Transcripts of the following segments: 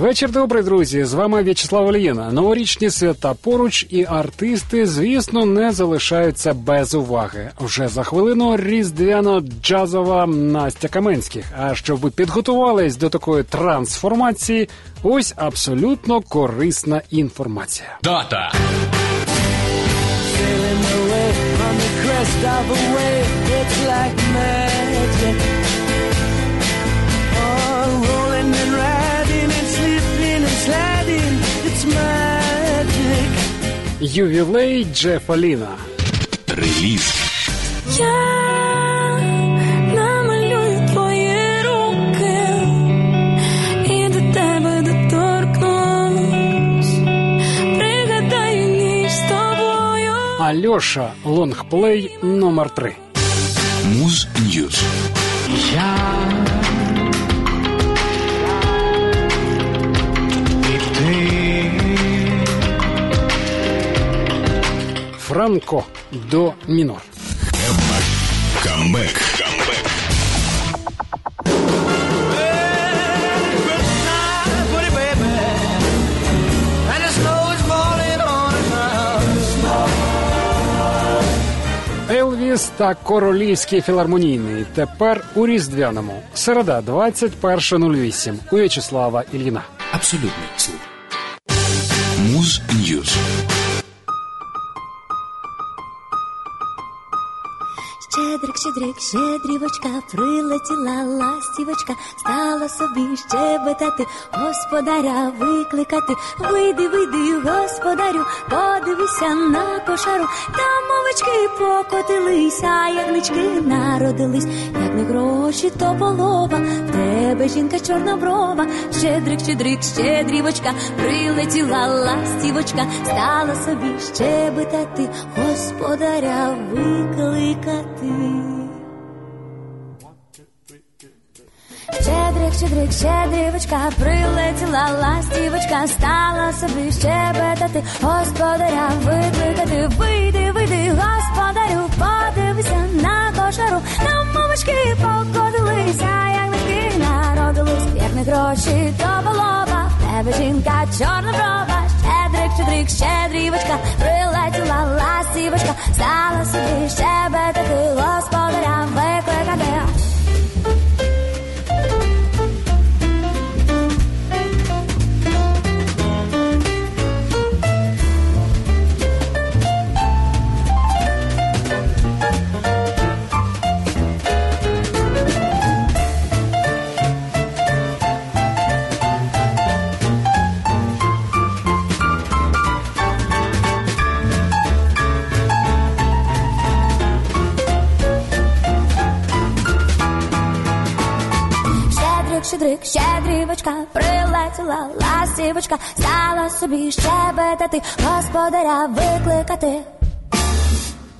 Вечір добрий, друзі. З вами В'ячеслав Олієна. Новорічні свята поруч, і артисти, звісно, не залишаються без уваги. Вже за хвилину різдвяно-джазова Настя Каменських. А щоб ви підготувались до такої трансформації, ось абсолютно корисна інформація. Дата Ювілей Джефа Ліна. реліз. Я намалюю твої руки і до тебе доторкнусь. Пригадаю ніч з тобою. Альоша лонгплей номер 3 Муз News. Франко до мінор. Камбек. Елвіс та королівський філармонійний. Тепер у різдвяному. Середа, 21.08. У В'ячеслава Ільїна. Абсолютний слух. Муз Ньюз. Щедрик, щедрик, щедрівочка, прилетіла ластівочка, стала собі щебетати, господаря викликати. Вийди, вийди, господарю, подивися на кошару. Там овечки покотились, а ягнички народились. Не гроші, то полова, в тебе жінка чорноброва. Щедрик, щедрик, щедрівочка, прилетіла ластівочка, стала собі щебетати, господаря викликати. Щедрик, щедрик, щедрівочка, прилетіла ластівочка, стала собі щебетати, господаря викликати, вийди, вийди, господарю, подивися на кошару, мовочки покотилися, як не народились, як не гроші, то полова, тебе жінка чорна брова, щедрик, щедрик, щедрівочка, прилетіла ластівочка, стала собі щебетати, господаря викликати. Щедрик, щедрівочка, прилетіла ластівочка, стала собі щебетати, господаря викликати.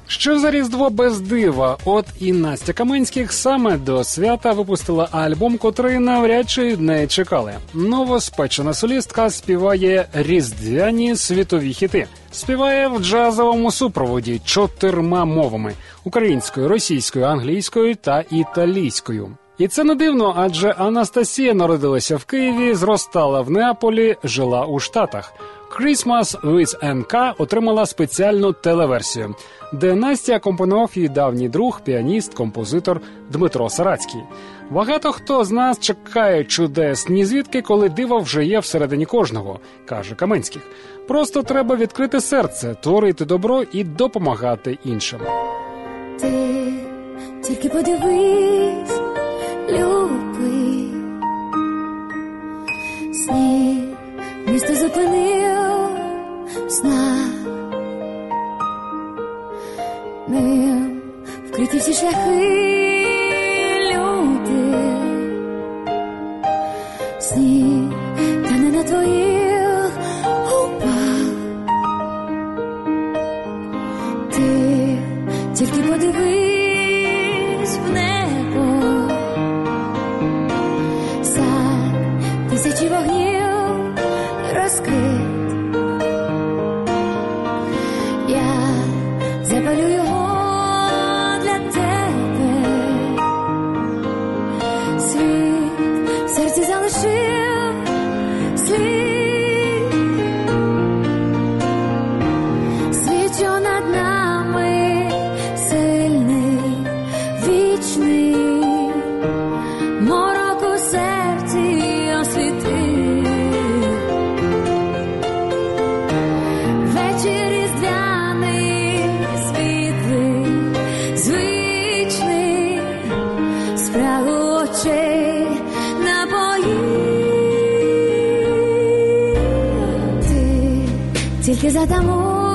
Що за різдво без дива? От і Настя Каменських саме до свята випустила альбом, котрий навряд чи не чекали. Новоспечена солістка співає різдвяні світові хіти. Співає в джазовому супроводі чотирма мовами: українською, російською, англійською та італійською. І це не дивно, адже Анастасія народилася в Києві, зростала в Неаполі, жила у Штатах. Christmas with NK отримала спеціальну телеверсію, де Настя компонував її давній друг, піаніст, композитор Дмитро Сарацький. Багато хто з нас чекає чудес ні звідки, коли диво вже є всередині кожного, каже Каменських. Просто треба відкрити серце, творити добро і допомагати іншим. Ти тільки подивись, любий, сніг місто зупинив сна. Ним вкриті всі шляхи тільки затамуй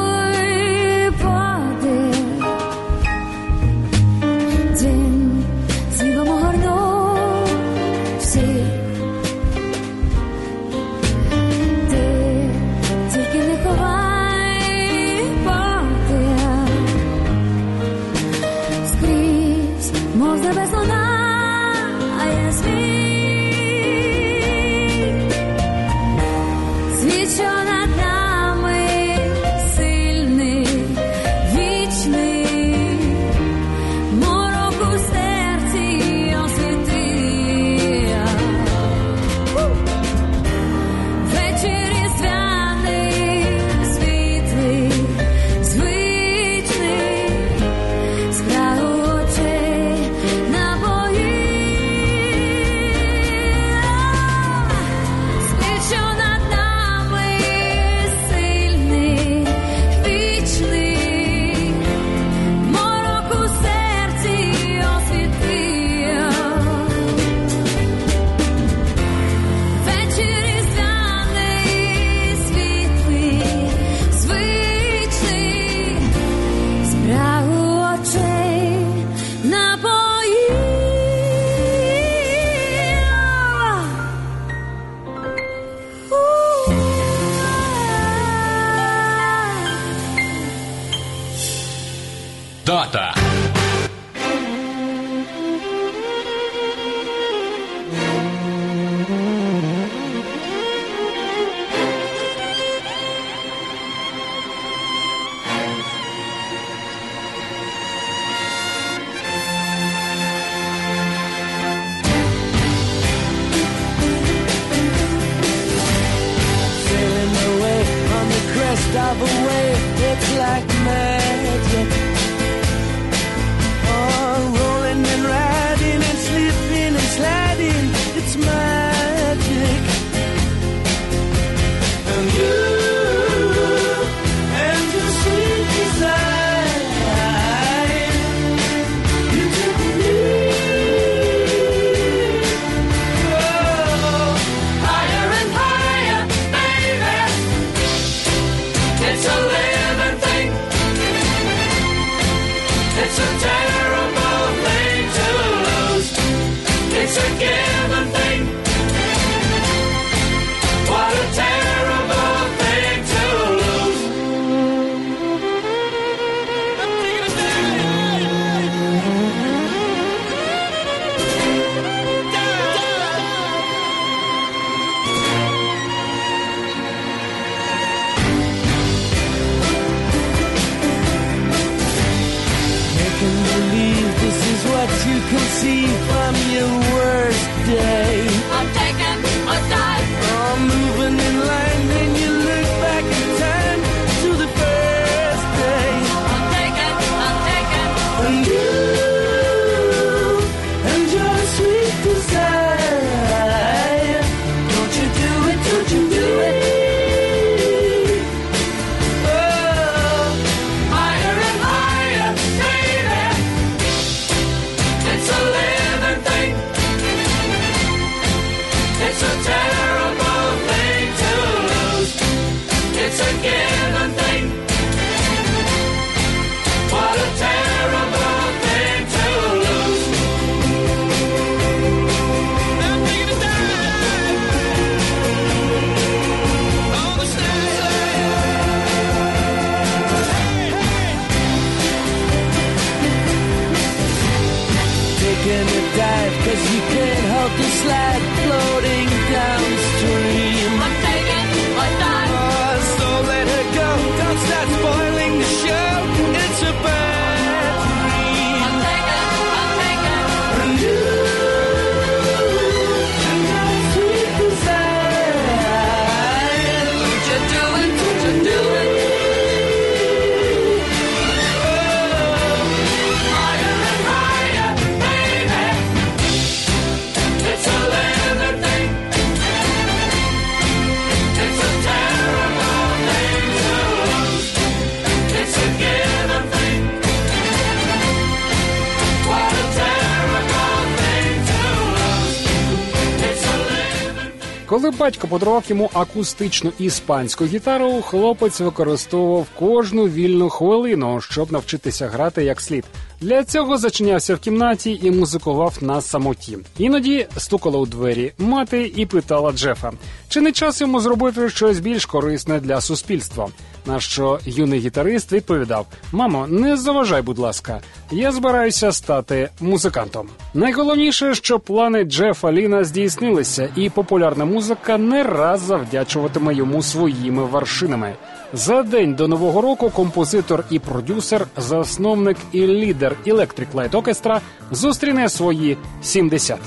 Коли батько подарував йому акустичну іспанську гітару, хлопець використовував кожну вільну хвилину, щоб навчитися грати як слід. Для цього зачинявся в кімнаті і музикував на самоті. Іноді стукала у двері мати і питала Джефа, чи не час йому зробити щось більш корисне для суспільства. На що юний гітарист відповідав: Мамо, не заважай, будь ласка, я збираюся стати музикантом. Найголовніше, що плани Джефа Ліна здійснилися, і популярна музика не раз завдячуватиме йому своїми вершинами. За день до нового року композитор і продюсер, засновник і лідер Electric Light Orchestra зустріне свої 70.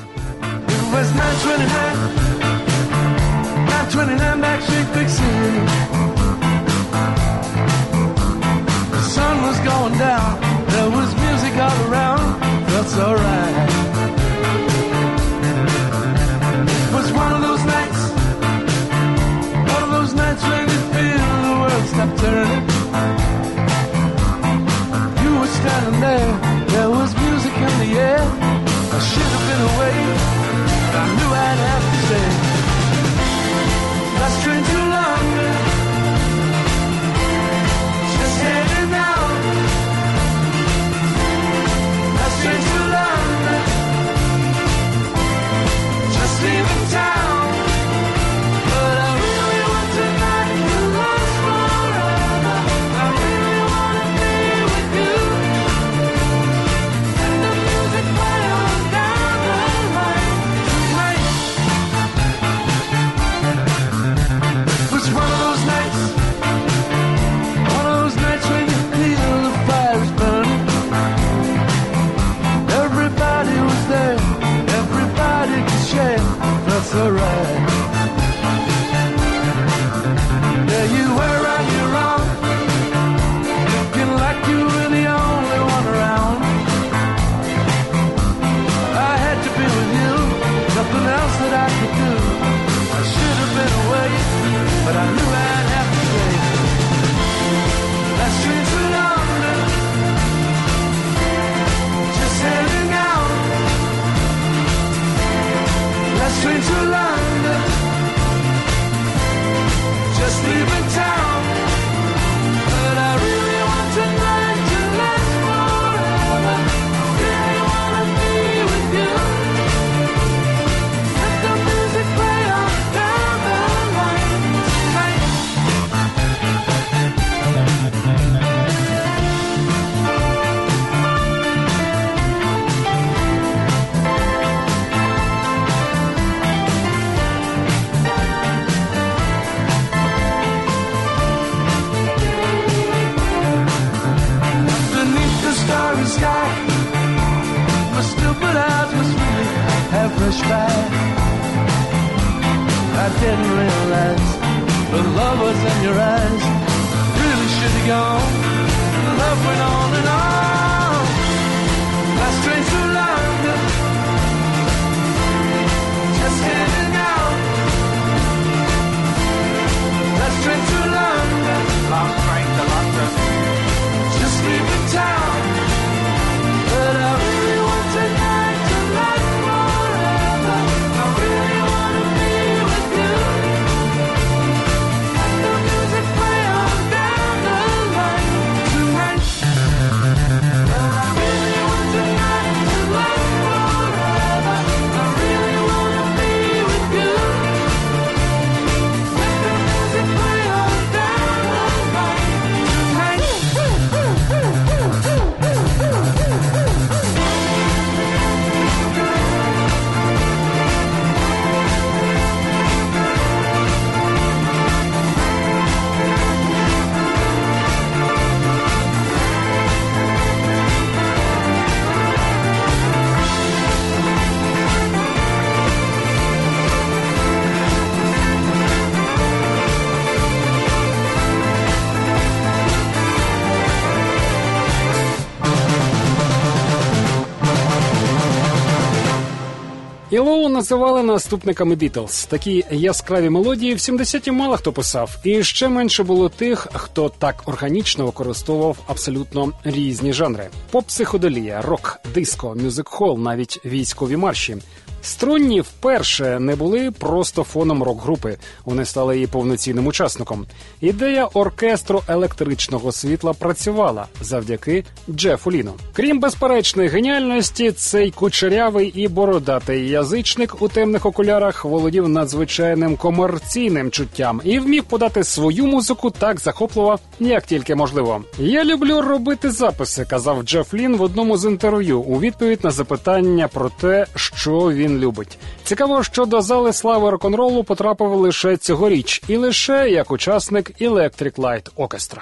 називали наступниками Бітлз. Такі яскраві мелодії в 70-ті мало хто писав, і ще менше було тих, хто так органічно використовував абсолютно різні жанри: поп психоделія, рок, диско, мюзик-хол, навіть військові марші. Струнні вперше не були просто фоном рок-групи. Вони стали її повноцінним учасником. Ідея оркестру електричного світла працювала завдяки Джефу Ліну. Крім безперечної геніальності, цей кучерявий і бородатий язичник у темних окулярах володів надзвичайним комерційним чуттям і вмів подати свою музику так захопливо, як тільки можливо. Я люблю робити записи, казав Джеф Лін в одному з інтерв'ю у відповідь на запитання про те, що він любить. Цікаво, що до зали слави рок-н-ролу потрапив лише цьогоріч, і лише як учасник Electric Light Orchestra.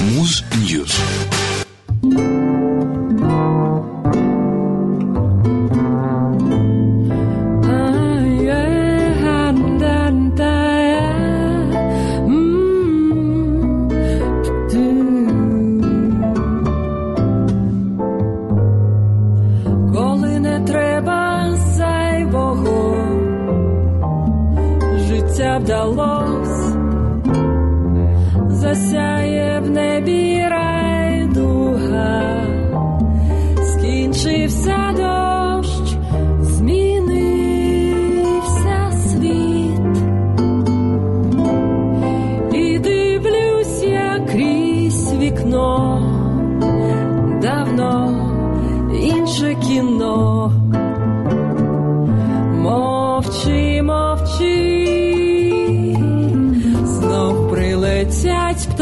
Муз Ньюз. Вдалось, засяє в небі райдуга, скінчився дощ,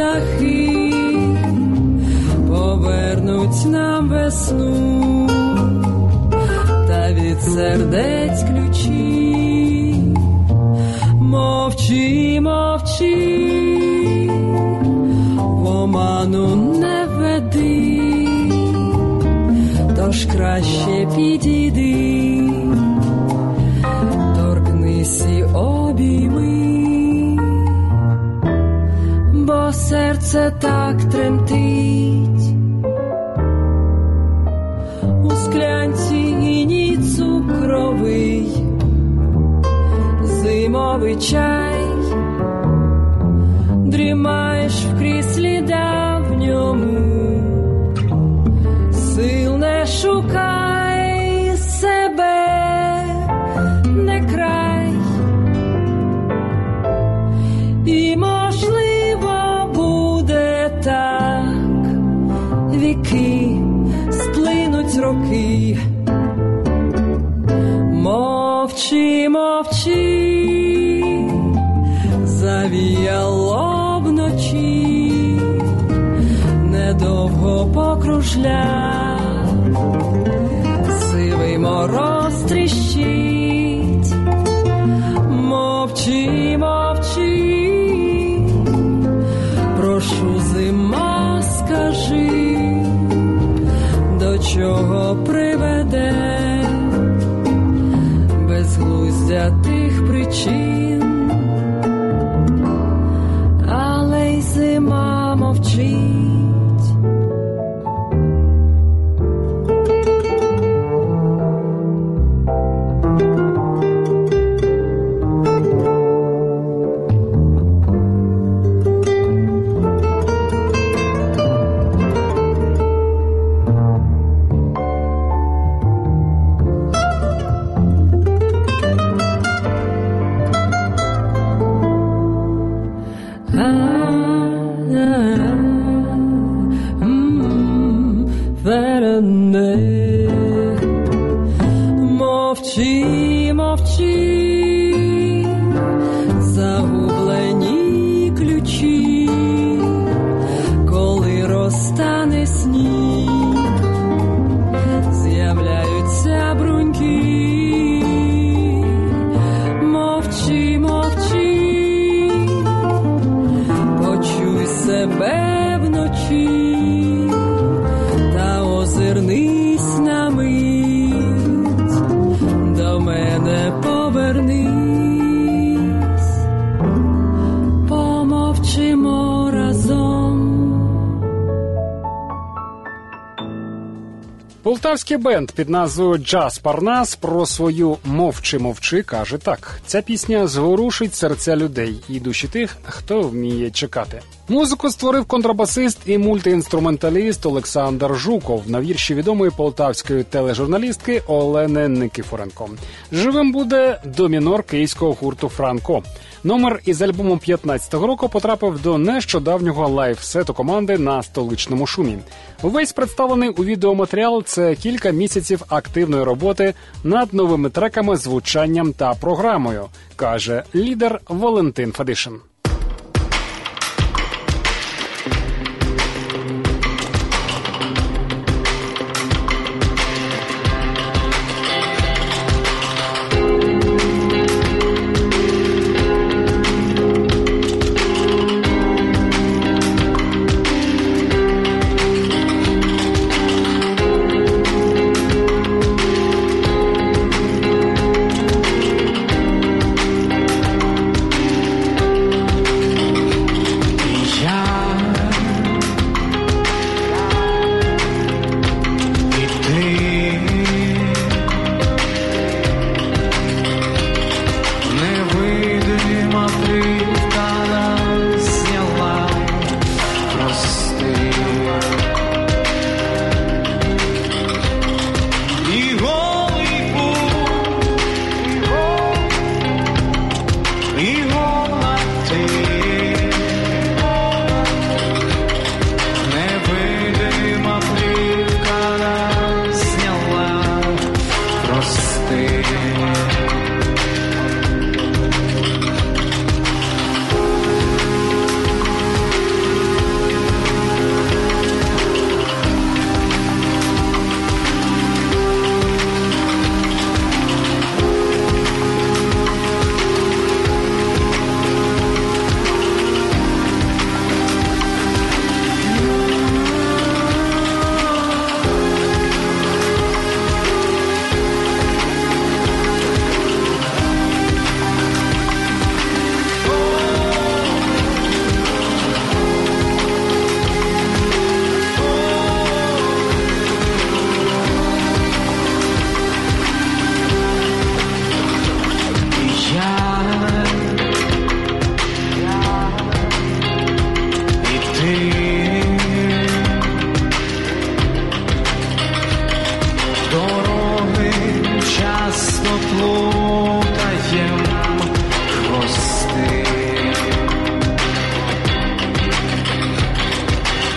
птахи, повернуть нам весну, та від сердець ключі. Мовчи, мовчи, в оману не веди тож краще підійди, серце так тремтить, у склянці іній цукровий, зимовий чай, покружля, сивий мороз тріщить, мовчи, мовчи, прошу зима, скажи, до чого приведе безглуздя тих причин. Полтавський бенд під назвою Джаз Парнас про свою мовчи мовчи каже так: ця пісня зворушить серця людей і душі тих, хто вміє чекати. Музику створив контрабасист і мультиінструменталіст Олександр Жуков на вірші відомої полтавської тележурналістки Олени Никифоренко. Живим буде до мінор київського гурту Франко. Номер із альбомом 15-го року потрапив до нещодавнього лайфсету команди на столичному шумі. Увесь представлений у відеоматеріал це кілька місяців активної роботи над новими треками, звучанням та програмою, каже лідер Валентин Фадишин.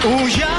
У яширо,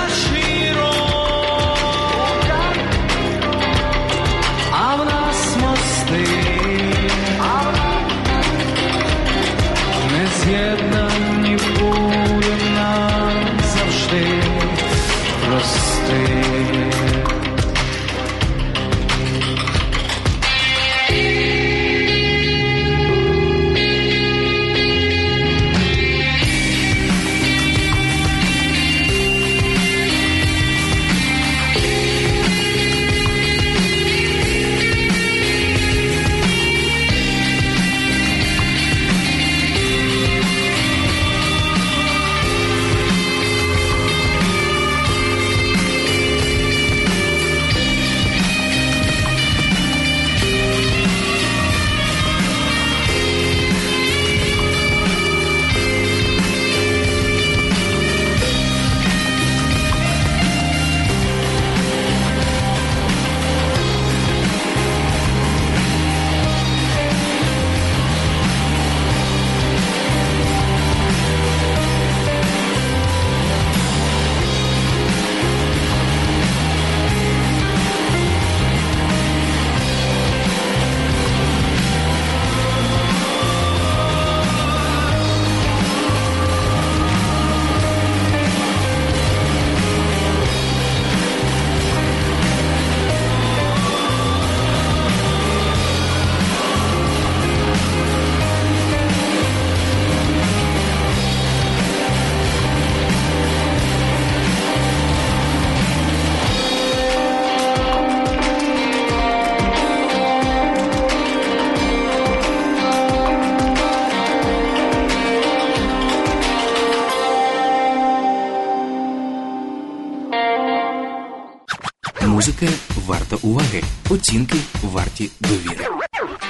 оцінки варті довіри.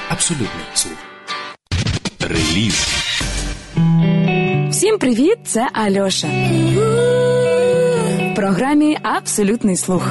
Абсолютний слух. Реліз. Всім привіт! Це Альоша. В програмі Абсолютний слух.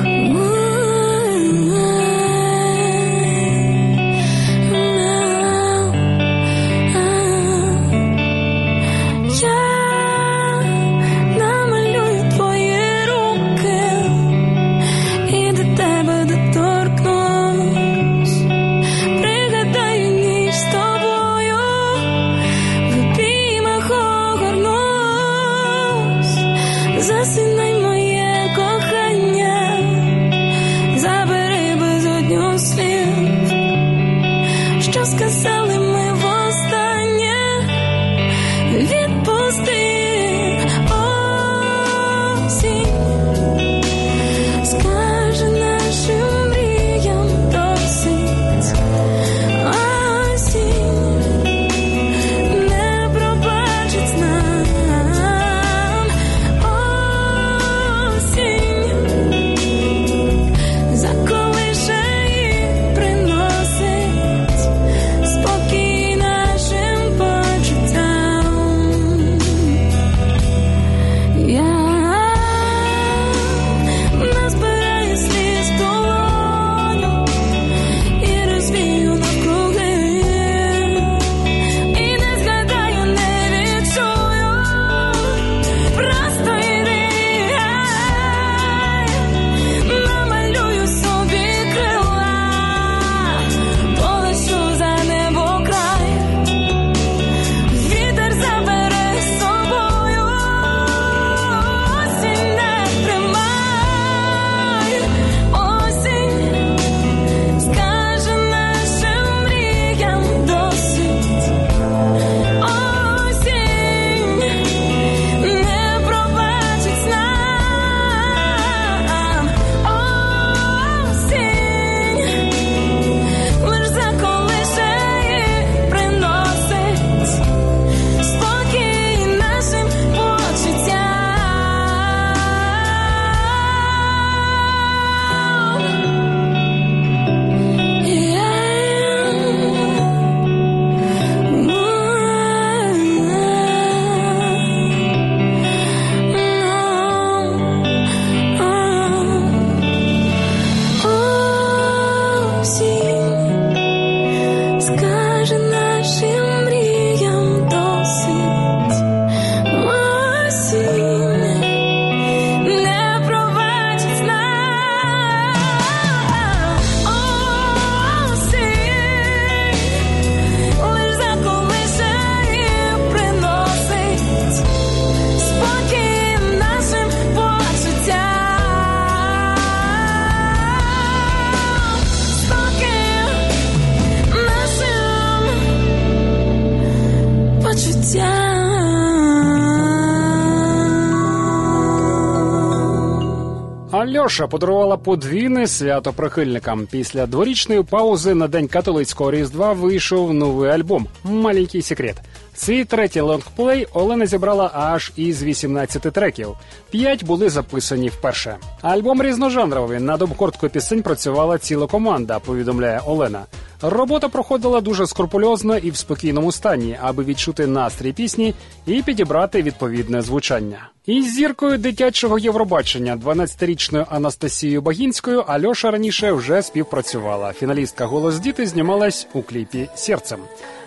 Альоша подарувала подвійне свято прихильникам. Після дворічної паузи на день католицького різдва вийшов новий альбом Маленький секрет. Свій третій лонгплей Олена зібрала аж із 18 треків. П'ять були записані вперше. Альбом різножанровий. Над обкорткою пісень працювала ціла команда. Повідомляє Олена. Робота проходила дуже скрупульозно і в спокійному стані, аби відчути настрій пісні і підібрати відповідне звучання. Із зіркою дитячого Євробачення, 12-річною Анастасією Багінською, Альоша раніше вже співпрацювала. Фіналістка Голос діти знімалась у кліпі Серцем.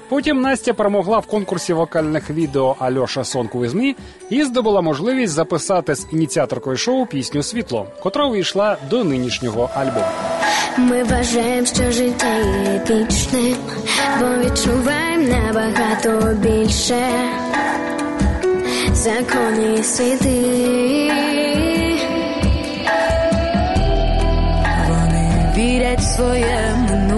Потім Настя перемогла в конкурсі вокальних відео Альоша Сонку із Мі і здобула можливість записати з ініціаторкою шоу пісню Світло, котра увійшла до нинішнього альбому. Ми вважаємо, що життя є бо відчуваємо набагато більше закони світи. Вони вірять в своє минуле,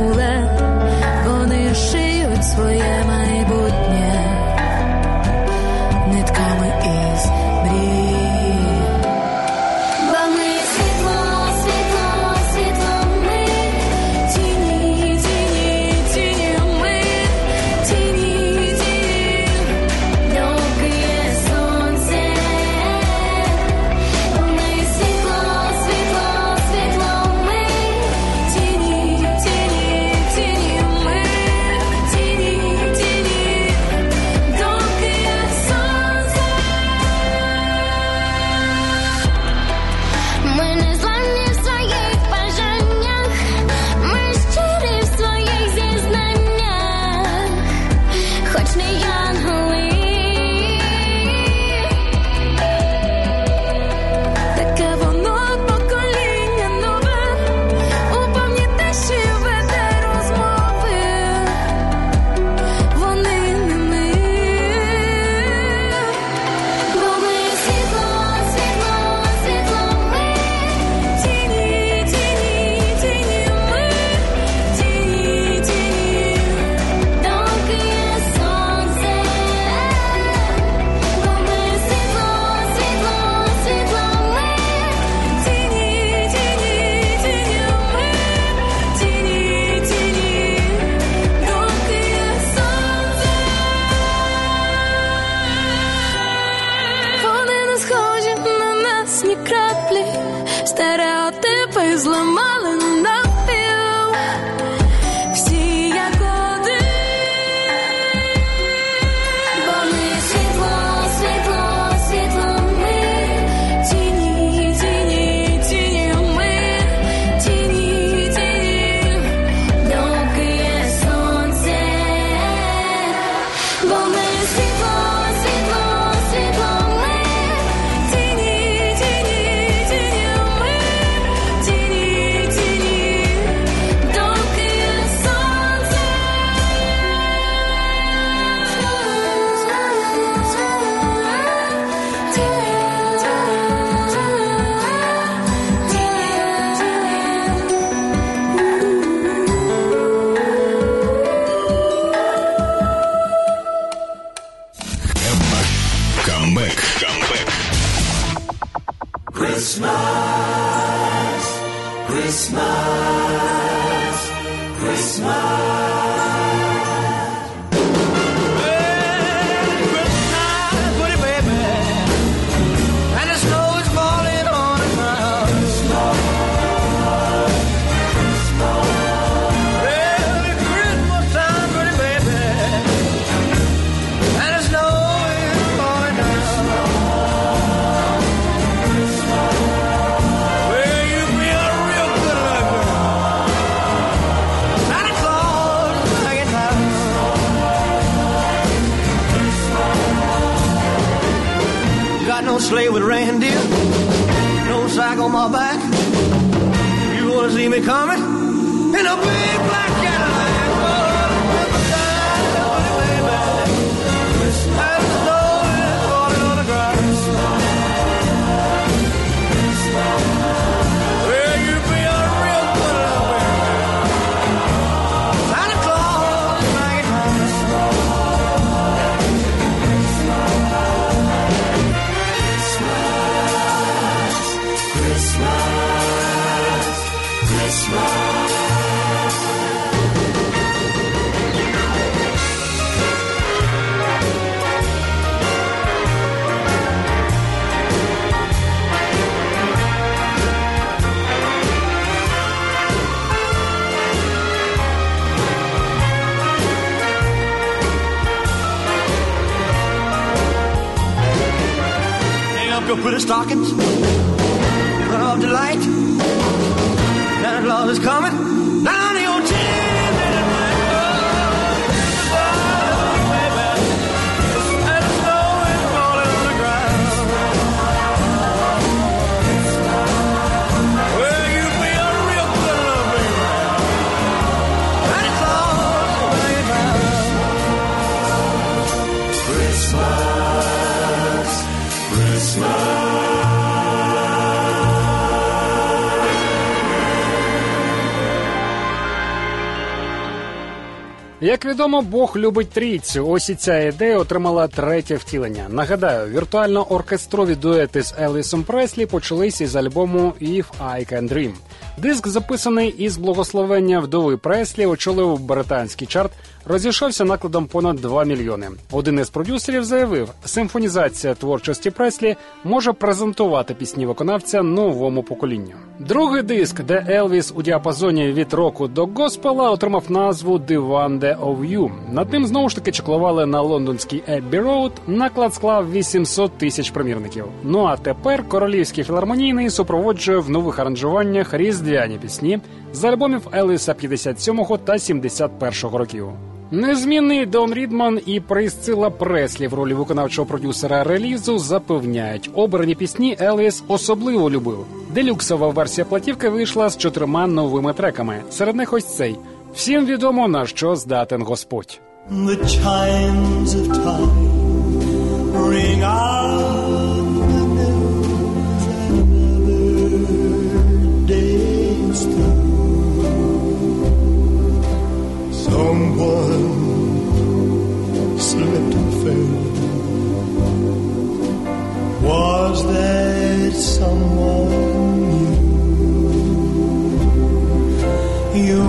Як відомо, Бог любить трійцю. Ось і ця ідея отримала третє втілення. Нагадаю, віртуально-оркестрові дуети з Елвісом Преслі почались із альбому «If I Can Dream». Диск, записаний із благословення вдови Преслі, очолив британський чарт, розійшовся накладом понад 2 мільйони. Один із продюсерів заявив, симфонізація творчості Преслі може презентувати пісні виконавця новому поколінню. Другий диск, де Елвіс у діапазоні від року до госпела, отримав назву «The Wonder of You». Над ним знову ж таки чаклували на лондонській Еббі Роуд. Наклад склав 800 тисяч примірників. Ну а тепер королівський філармонійний супроводжує в нових аранжуваннях різдвяні пісні з альбомів Елвіса 57-го та 71-го років. Незмінний Дон Рідман і Присцила Преслі в ролі виконавчого продюсера релізу запевняють, обрані пісні Елвіс особливо любив. Делюксова версія платівки вийшла з чотирма новими треками. Серед них ось цей. Всім відомо на що здатен Господь. The chimes of time ring out Was that someone you? You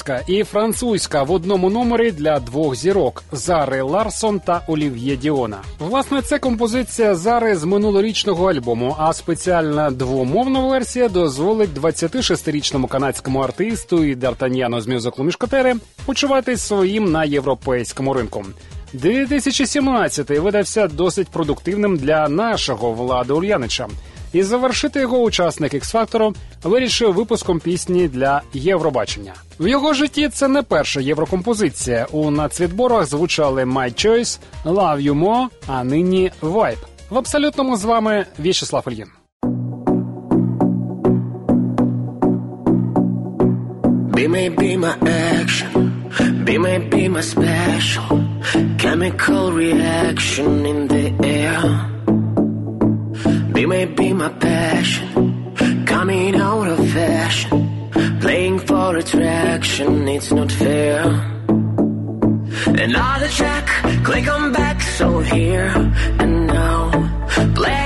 англійська, і французька в одному номері для двох зірок Зари Ларсон та Олів'є Діона. Власне, це композиція Зари з минулорічного альбому. А спеціальна двомовна версія дозволить 26-річному канадському артисту і Д'Артаньяну з мюзиклу Мішкотери почуватись своїм на європейському ринку. 2017 видався досить продуктивним для нашого Влада Ульянича. І завершити його учасник X-Factor вирішив випуском пісні для Євробачення. В його житті це не перша єврокомпозиція. У нацвідборах звучали My Choice, Love You More, а нині Vibe. В абсолютному з вами В'ячеслав Ільїн. Be may be my action, be may be my special chemical reaction in the air. Be may be my passion, coming out of fashion, playing for attraction, it's not fair. Another track, click on back, so here and now, play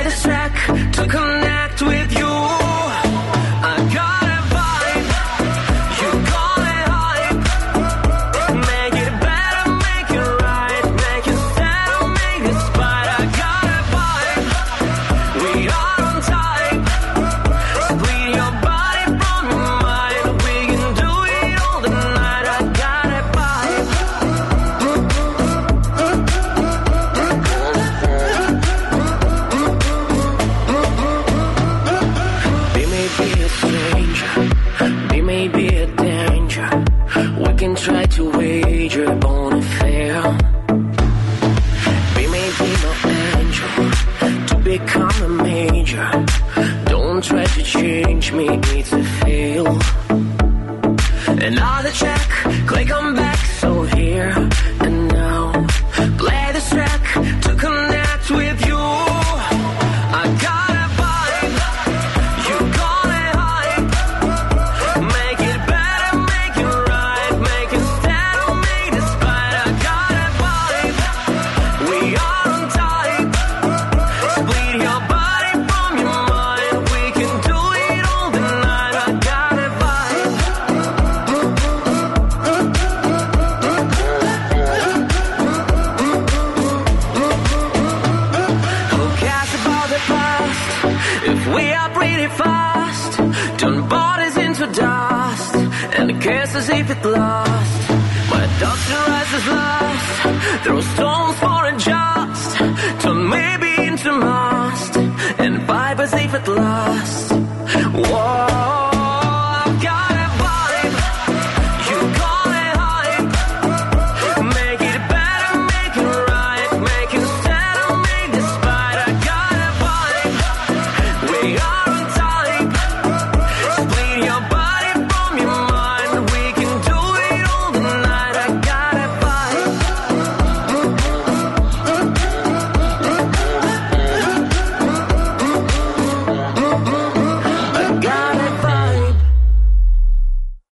me,